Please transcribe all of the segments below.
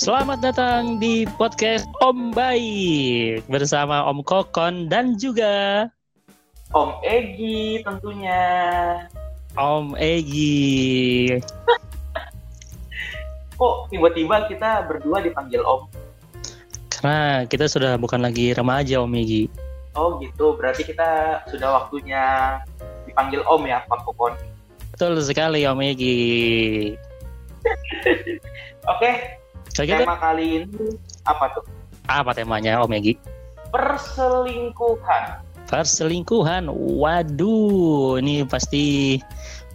Selamat datang di podcast Om Baik bersama Om Kokon dan juga Om Egi tentunya. Om Egi. Kok tiba-tiba kita berdua dipanggil Om? Karena kita sudah bukan lagi remaja Om Egi. Oh gitu, berarti kita sudah waktunya dipanggil Om ya Pak Kokon. Betul sekali Om Egi. Oke, Kira-kira tema kali ini apa tuh? apa temanya Om Egi? Perselingkuhan. Perselingkuhan. Waduh, ini pasti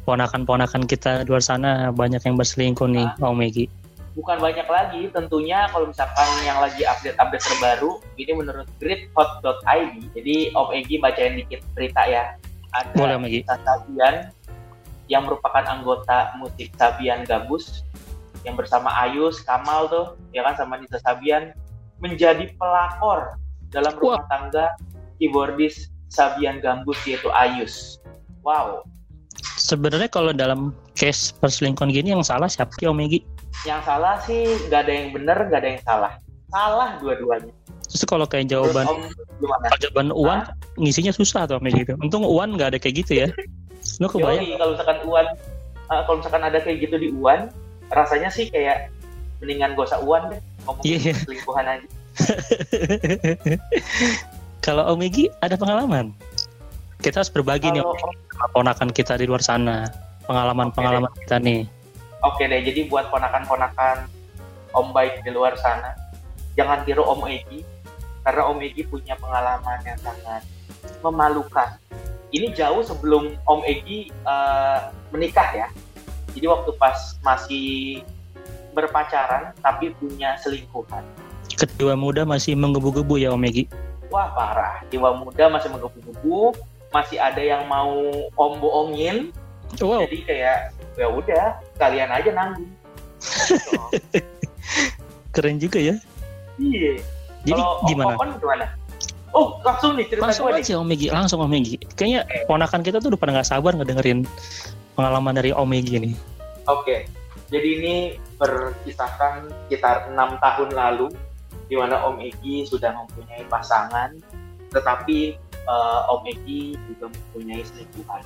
ponakan-ponakan kita di luar sana banyak yang berselingkuh nih Om Egi. Bukan banyak lagi, tentunya kalau misalkan yang lagi update-update terbaru, ini menurut gridhot.id. Jadi Om Egi bacain dikit berita ya. Ada Boleh Om Egi. Sabian yang merupakan anggota musik Sabian Gambus yang bersama Ayus Kamal tuh ya kan sama Nisa Sabian menjadi pelakor dalam rumah tangga keyboardis Sabian Gambus yaitu Ayus. Wow, Sebenarnya kalau dalam case perselingkuhan gini yang salah siapa sih Om Egi? yang salah sih gak ada yang benar, gak ada yang salah. Salah dua-duanya. Terus kalau kayak jawaban Om jawaban Uwan ngisinya susah tuh Om Egi. Untung Uwan nggak ada kayak gitu ya. Lu kebayang? Yoi, kalau misalkan Uwan, uh, kalau misalkan ada kayak gitu di Uwan, rasanya sih kayak mendingan gak usah Uwan deh ngomongin Iya. selingkuhan aja. Kalau Om Egi ada pengalaman. Kita harus berbagi nih Egi, sama ponakan kita di luar sana. Pengalaman-pengalaman kita nih. Oke deh, jadi buat ponakan-ponakan Om baik di luar sana, jangan tiru Om Egi, karena Om Egi punya pengalaman yang sangat memalukan. Ini jauh sebelum Om Egi eh, menikah ya. Jadi waktu pas masih berpacaran tapi punya selingkuhan. Kedua muda masih menggebu-gebu ya Om Egi. Wah parah, jiwa muda masih menggebu-gebu, masih ada yang mau Om bohongin, Wow, jadi kayak ya udah kalian aja nanggung. Keren juga ya. Iya. Jadi Kalau gimana? Om gimana? Oh, langsung nih cerita Langsung gue nih. aja Om Egi, langsung Om Egi. Kayaknya ponakan kita tuh udah pada nggak sabar ngedengerin pengalaman dari Om Egi nih. Oke. Jadi ini berkisahkan sekitar enam tahun lalu, di mana Om Egi sudah mempunyai pasangan, tetapi eh, Om Egi juga mempunyai selingkuhan.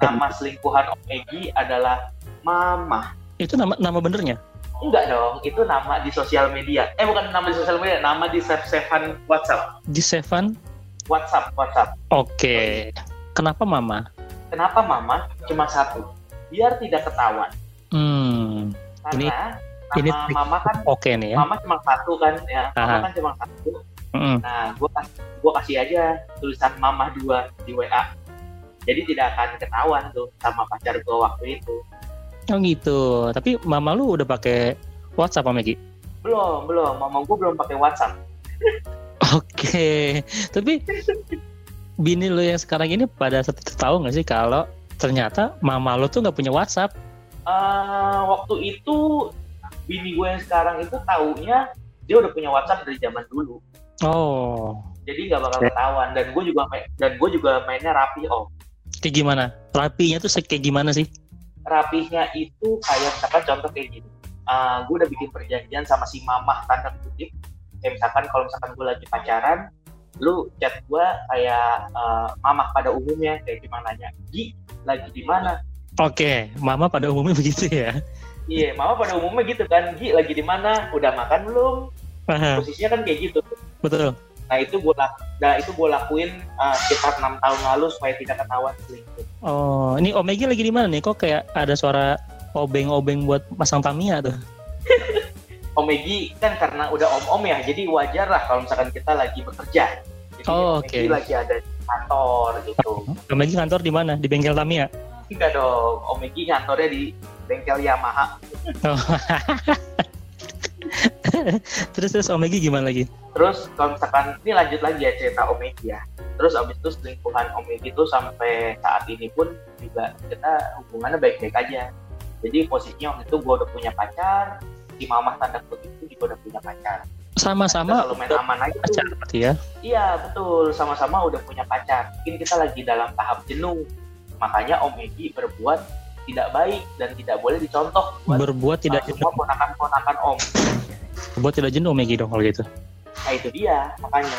Nama selingkuhan Om Egi adalah Mama. Itu nama nama benernya? Enggak dong, itu nama di sosial media. Eh bukan nama di sosial media, nama di save-savean WhatsApp. Di Seven. WhatsApp, WhatsApp. Oke. Kenapa Mama? Kenapa Mama cuma satu? Biar tidak ketahuan. Hmm. Karena ini nama trik Mama kan Oke nih ya. Mama cuma satu kan ya. Aha. Mama kan cuma satu. Mm-mm. Nah, gua kas- gua kasih aja tulisan Mama dua di WA. Jadi tidak akan ketahuan tuh sama pacar gua waktu itu. Oh gitu. Tapi Mama lu udah pakai WhatsApp Om Egi? Belum, belum. Mama gua belum pakai WhatsApp. Oke. Tapi bini lu yang sekarang ini pada saat itu tahu nggak sih kalau ternyata Mama lu tuh nggak punya WhatsApp? Eh, waktu itu bini gue yang sekarang itu taunya dia udah punya WhatsApp dari zaman dulu. Oh. Jadi nggak bakal ketahuan dan gue juga main, dan gue juga mainnya rapi om. Kayak gimana? Rapinya tuh kayak gimana sih? Rapihnya itu kayak misalkan contoh kayak gini. Eh, gue udah bikin perjanjian sama si mamah tanda kutip. Kayak misalkan kalau misalkan gue lagi pacaran, lu chat gue kayak eh, mamah pada umumnya kayak gimana nanya, Gi lagi di mana? Oke, Mama pada umumnya begitu ya. Iya, mama pada umumnya gitu kan, Gi lagi di mana? Udah makan belum? Aha, Posisinya kan kayak gitu. betul. Nah itu gue nah, itu gue lakuin uh, sekitar enam tahun lalu supaya tidak ketahuan selingkuh. Oh, ini Om Egi lagi di mana nih? Kok kayak ada suara obeng-obeng buat pasang Tamiya tuh? Om Egi kan karena udah om-om ya, jadi wajar lah kalau misalkan kita lagi bekerja. Jadi Oh, oke. lagi ada di kantor gitu. Om Egi kantor di mana? Di bengkel Tamiya? Enggak dong, Om Egi kantornya di bengkel Yamaha. Oh. terus terus Om Egi gimana lagi? Terus kalau misalkan ini lanjut lagi ya cerita Om Egi ya. Terus abis itu selingkuhan Om Egi itu sampai saat ini pun juga kita hubungannya baik-baik aja. Jadi posisinya waktu itu gue udah punya pacar, si mamah tanda kutip itu juga udah punya pacar. Sama-sama selalu main aman aja pacar berarti ya? Iya betul, sama-sama udah punya pacar. Mungkin kita lagi dalam tahap jenuh. Makanya Om Egi berbuat tidak baik dan tidak boleh dicontoh buat Berbuat tidak uh, semua ponakan-ponakan Om. Buat tidak jenuh Megi dong kalau gitu. nah itu dia makanya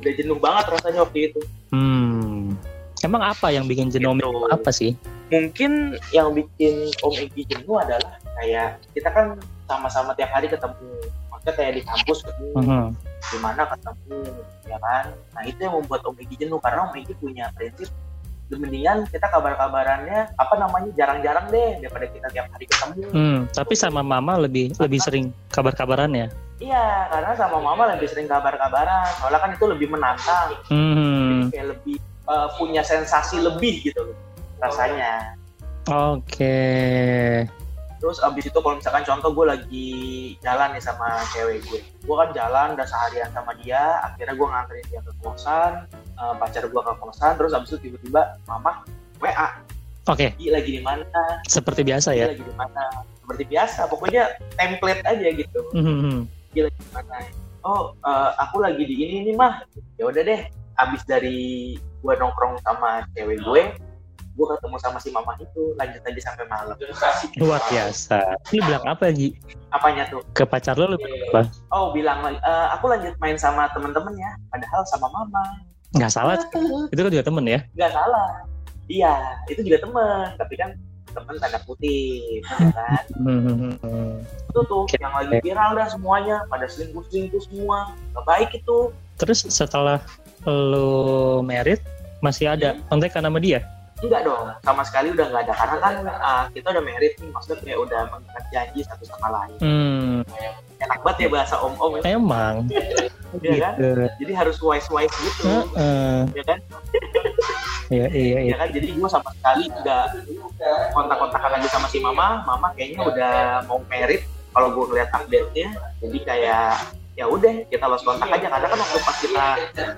udah jenuh banget rasanya waktu itu Hmm. Emang apa yang bikin jenuh Om Gitu. Egi? Apa sih? mungkin yang bikin Om Egi jenuh adalah kayak kita kan sama-sama tiap hari ketemu maksudnya kayak di kampus ketemu Mhm. di mana ketemu ya kan nah itu yang membuat Om Egi jenuh karena Om Egi punya prinsip mendingan kita kabar-kabarannya apa namanya jarang-jarang deh daripada kita tiap hari ketemu Hmm, tapi sama Mama lebih lebih sering kabar-kabaran ya. iya karena sama mama lebih sering kabar-kabaran soalnya kan itu lebih menantang Hmm. kayak lebih eh, punya sensasi lebih gitu loh rasanya Oke. Terus abis itu kalau misalkan contoh gue lagi jalan nih sama cewek gue gue kan jalan udah seharian sama dia akhirnya gue nganterin dia ke kosan eh, pacar gue ke kosan terus abis itu tiba-tiba mama WA Oke, Gi lagi di mana? Seperti biasa ya. lagi di mana? Seperti biasa pokoknya template aja gitu. Mhm. Gi lagi di mana? Oh eh, aku lagi di ini nih mah. Ya udah deh abis dari gue nongkrong sama cewek gue gue ketemu sama si mama itu lanjut aja sampai malam Luar biasa. Lu bilang apa Gi? apanya tuh Ke pacar lu lu bilang apa? oh bilang "Eh, aku lanjut main sama temen-temen ya padahal sama mama Nggak salah. Itu kan juga temen ya. nggak salah iya itu juga temen tapi kan temen tanda putih ya kan itu tuh yang lagi viral dah semuanya pada selingkuh selingkuh semua nggak baik itu Terus setelah lu merit masih ada kontak sama dia? Enggak dong sama sekali udah nggak ada karena kan uh, kita udah married nih maksudnya kayak udah mengikat janji satu sama lain Hmm, enak banget ya bahasa om om ya, emang. Iya kan? Gitu. jadi harus wise wise gitu Heeh. ya kan Iya, iya, iya. ya kan jadi gue sama sekali nggak kontak-kontakan lagi sama si mama mama kayaknya udah mau merit kalau gue ngeliat update nya jadi kayak ya udah kita lost kontak aja karena kan waktu pas kita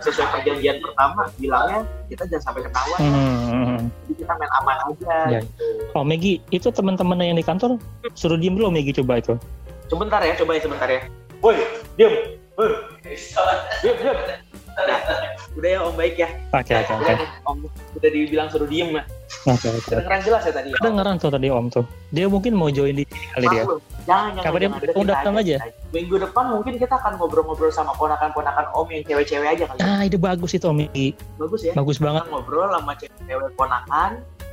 sesuai perjanjian pertama bilangnya kita jangan sampai ketahuan Hmm. jadi kita main aman aja Ya. gitu Oh Megi, itu teman-teman yang di kantor suruh diem dulu Megi coba itu. sebentar ya coba ya sebentar ya woi diam Woi. diam diam Nah, udah ya om baik ya Oke oke oke. om udah dibilang suruh diem lah Oke oke. kedengeran jelas ya tadi ya Kedengeran tuh tadi Om tuh. Dia mungkin mau join di sini kali dia. Jangan, jangan, Kapan dia mau datang aja? Minggu depan mungkin kita akan ngobrol-ngobrol sama ponakan-ponakan om yang cewek-cewek aja kali. ya. Ah ide bagus itu Om. Bagus ya. Bagus banget. Kita ngobrol sama cewek-cewek ponakan,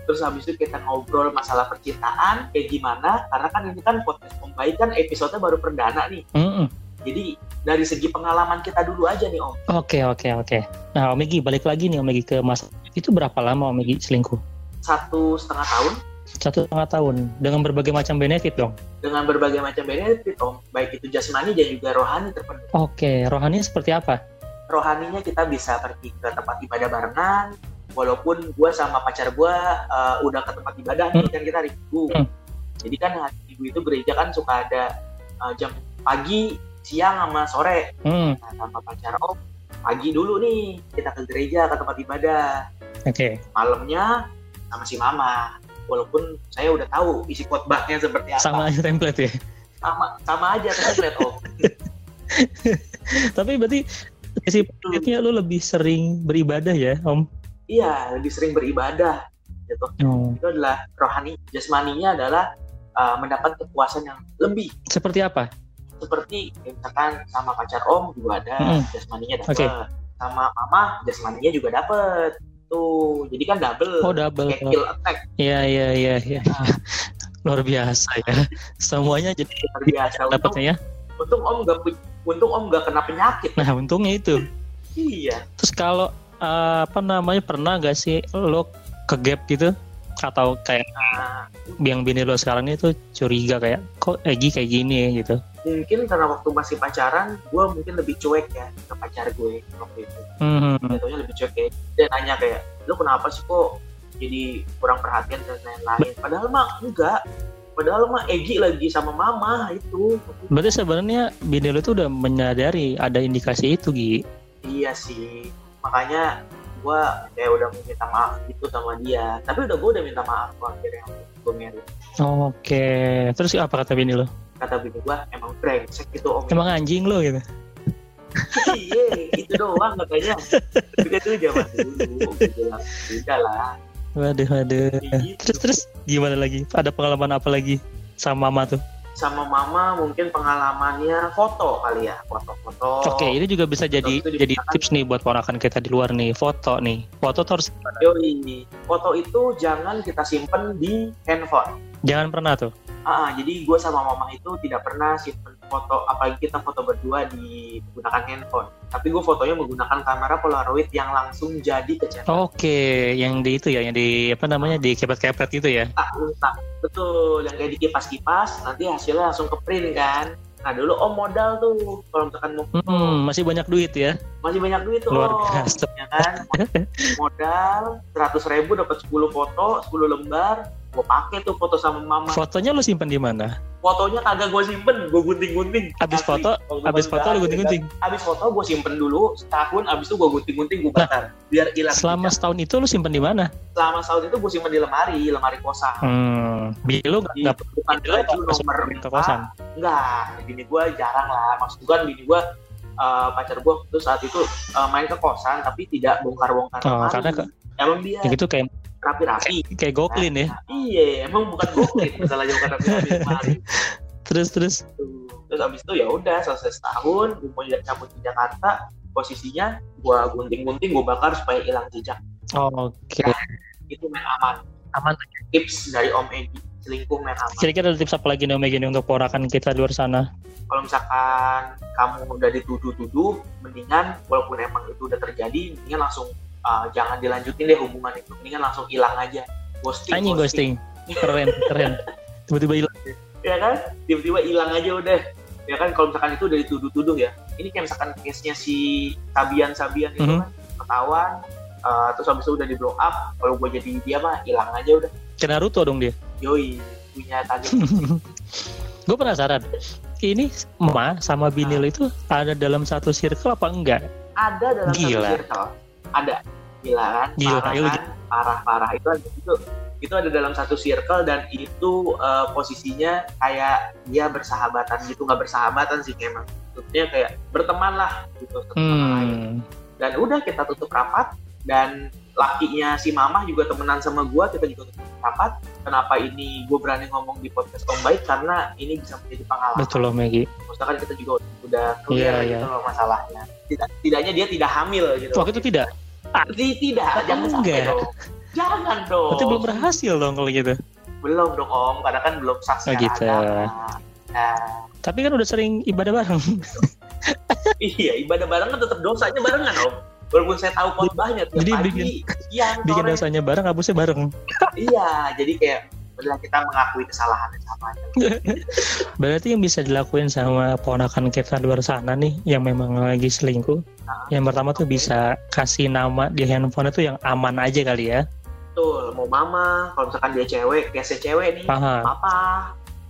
terus habis itu kita ngobrol masalah percintaan, kayak gimana? Karena kan ini kan podcast Om Baik kan episode baru perdana nih. Mm-mm. Jadi dari segi pengalaman kita dulu aja nih Om. Oke oke oke. Nah Om Megi balik lagi nih Om Megi ke mas. Itu berapa lama Om Megi selingkuh? Satu setengah tahun Satu setengah tahun dengan berbagai macam benefit dong. dengan berbagai macam benefit Om. Baik itu jasmani dan juga rohani terpenuhi. Oke, rohani seperti apa? rohaninya kita bisa pergi ke tempat ibadah barengan walaupun gue sama pacar gue uh, udah ke tempat ibadah nih kan kita hari minggu Hmm. jadi kan hari minggu itu gereja kan suka ada uh, jam pagi siang sama sore Hmm, nah, sama pacar om pagi dulu nih kita ke gereja ke tempat ibadah oke. malamnya sama si mama walaupun saya udah tahu isi khotbahnya seperti apa Sama aja template ya. sama, sama aja template om Tapi berarti si benefitnya lu lebih sering beribadah ya Om? iya lebih sering beribadah gitu Oh. itu adalah rohani jasmaninya adalah uh, mendapat kepuasan yang lebih Seperti apa? seperti misalkan sama pacar om juga ada Mm-mm. jasmaninya dapat Oke. sama mama jasmaninya juga dapat tuh jadi kan double Oh double. kayak kill attack Iya iya iya iya. Luar biasa ya. Semuanya jadi luar biasa dapatnya ya. untung om gak untung om gak kena penyakit Nah untungnya itu. iya Terus kalau eh, apa namanya pernah gak sih lo ke gap gitu? Atau kayak nah, yang bini lo sekarang itu curiga kayak kok Egi kayak gini ya? gitu. mungkin karena waktu masih pacaran gue mungkin lebih cuek ya ke pacar gue waktu itu. Hmm, jatuhnya lebih cuek kayak dia nanya kayak lu kenapa sih kok jadi kurang perhatian dan lain-lain? Padahal mah enggak. Padahal mah Egi lagi sama mama itu. Berarti sebenarnya bini lo tuh udah menyadari ada indikasi itu Gi. iya sih. Makanya gua kayak udah minta maaf gitu sama dia tapi udah gua udah minta maaf kok akhirnya gue married Oke. Terus apa kata bini lo? kata bini gua emang brengsek gitu om Emang anjing lo gitu. iya itu doang katanya kan itu zaman dulu gue bilang udah lah Waduh waduh. Gitu. Terus terus gimana lagi? Ada pengalaman apa lagi sama mama tuh? Sama mama mungkin pengalamannya foto kali ya foto-foto Oke, ini juga bisa jadi Terus tips nih buat ponakan kita di luar nih, foto nih. Foto harus Yoi. foto itu jangan kita simpen di handphone jangan pernah tuh. Ah, jadi gue sama mama itu tidak pernah simpen foto, apalagi kita foto berdua di menggunakan handphone. Tapi gue fotonya menggunakan kamera Polaroid yang langsung jadi kecetak. Oke, yang di itu ya, yang di apa namanya di kepet-kepet gitu ya. Nah, betul, yang kayak dikipas-kipas, nanti hasilnya langsung ke print kan. Nah dulu om modal tuh, kalau misalkan mau Hmm, masih banyak duit ya. masih banyak duit tuh Luar biasa. ya kan modal 100 ribu dapat 10 foto 10 lembar gue pakai tuh foto sama mama Fotonya lu simpen di mana? fotonya kagak gue simpen gue gunting-gunting Abis Asli. foto, abis foto lu ada, gunting-gunting. abis foto gue simpen dulu setahun abis itu gue gunting-gunting gue bakar biar hilang Selama setahun itu lu simpen di mana? selama setahun itu gue simpen di lemari lemari kosan Hmm, lu nggak bukan baju nomor ke kosan. enggak bini gue jarang lah maksud gue kan bini gue eh, pacar gue tuh saat itu eh, main ke kosan tapi tidak bongkar-bongkar Oh, lemari. karena ke- emang dia gitu kayak rapi-rapi kayak goklin ya. Nah, iya emang bukan goklin masalahnya bukan rapi-rapi Terus terus Tuh. terus abis itu ya udah selesai setahun gue mau cabut di Jakarta posisinya gue gunting-gunting gue bakar supaya hilang jejak oke. itu main aman Aman. tips dari Om Egi selingkuh main aman Kira-kira ada tips apa lagi nih Om Egi nih untuk ponakan kita di luar sana? kalau misalkan kamu udah dituduh-tuduh mendingan walaupun emang itu udah terjadi mendingan langsung uh, jangan dilanjutin deh hubungan itu mendingan langsung hilang aja ghosting Anjing ghosting. Keren, keren. Tiba-tiba hilang. ya kan tiba-tiba hilang aja udah ya kan kalau misalkan itu udah dituduh-tuduh ya ini kayak misalkan case-nya si Sabian Sabian itu Mhm. kan ketahuan uh, terus habis itu udah di blow up kalau gue jadi dia mah hilang aja udah Kayak Naruto dong dia. yoi punya target Gue penasaran. Ini Ma sama bini lo itu ada dalam satu circle apa enggak? ada dalam Gila. satu circle ada gila kan Gila, parah iya, kan parah parah itu itu itu ada dalam satu circle dan itu uh, posisinya kayak dia bersahabatan gitu. Nggak bersahabatan sih emang maksudnya kayak berteman lah gitu satu sama lain. Hmm. dan udah kita tutup rapat dan lakinya si mamah juga temenan sama gua kita juga tutup rapat. Kenapa ini gue berani ngomong di podcast Om Baik? Karena ini bisa menjadi pengalaman. Betul loh Maggie. maksudnya kan kita juga udah clear Iya, gitu iya. loh masalahnya. Tidak tidaknya dia tidak hamil gitu. Waktu itu tidak. Ti- tidak jangan sampai enggak. dong jangan dong Berarti belum berhasil dong kalau gitu. belum dong om karena kan belum sah Oh, gitu. agama. nah Tapi kan udah sering ibadah bareng. iya ibadah barengan tetap dosanya barengan om walaupun saya tahu khotbahnya tiap Jadi pagi bikin- siang Bikin dosanya bareng, habisnya bareng. iya jadi kayak udah kita mengakui kesalahan yang sama aja Berarti yang bisa dilakuin sama ponakan kita luar sana nih yang memang lagi selingkuh. Yang pertama tuh bisa kasih nama di handphone itu yang aman aja kali ya. betul mau mama kalau misalkan dia cewek case cewek nih Paham. apa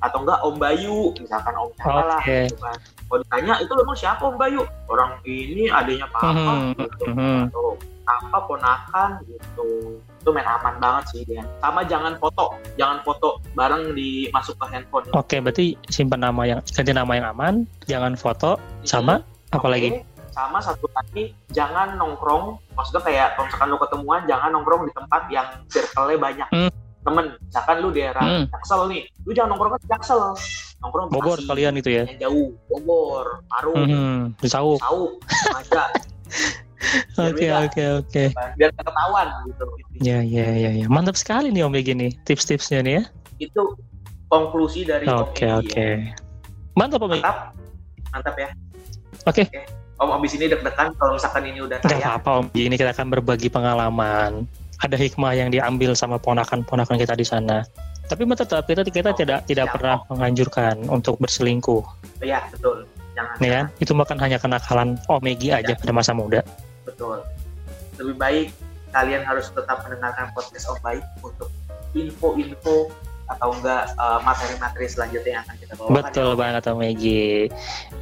atau enggak Om Bayu misalkan Om siapa lah Oke. gitu kan kalau ditanya itu emang siapa Om Bayu orang ini adanya papa Mhm, gitu mhm. atau apa ponakan gitu itu main aman banget sih dia sama jangan foto jangan foto bareng dimasuk ke handphone Oke, berarti simpan nama yang ganti nama yang aman, jangan foto, sama apa Oke, lagi? sama satu lagi jangan nongkrong maksudnya kayak kalau misalkan lu ketemuan jangan nongkrong di tempat yang circle-nya banyak Hmm. temen misalkan lu daerah Hmm. Jaksel nih lu jangan nongkrong di Jaksel nongkrong Bogor Bekasi, kalian itu ya. yang jauh Bogor Parung Hmm, Sauk. Sauk Biar Oke, beda. oke, oke. biar nggak ketahuan gitu Ya, ya, ya, ya. Mantap sekali nih Om Begi nih tips-tipsnya nih ya. itu konklusi dari Om Oke, Egi oke. ya. Mantap Om mantap mantap ya Oke. Om abis ini deg-degan kalau misalkan ini udah Gak tayang apa-apa Om Begi, ini kita akan berbagi pengalaman. Ada hikmah yang diambil sama ponakan-ponakan kita di sana. Tapi tetap kita kita Oke, tidak tidak pernah menganjurkan untuk berselingkuh, ya betul jangan nih kan? Itu bukan hanya kenakalan Omegi aja pada masa muda. Betul lebih baik kalian harus tetap mendengarkan podcast Om Baik untuk info-info atau enggak eh, materi-materi selanjutnya yang akan kita bawakan Betul ya. banget Omegi.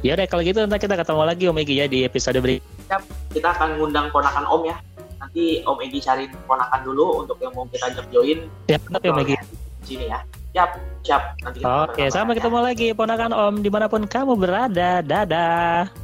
Ya udah kalau gitu nanti kita ketemu lagi Omegi ya di episode berikutnya. kita akan ngundang ponakan Om ya nanti Om Egi cariin ponakan dulu untuk yang mau kita ajak join Ya, mantap ya Omegi. di sini ya siap siap nanti kita Oke, sampai ya. ketemu lagi ponakan Om di mana pun kamu berada. Dadah.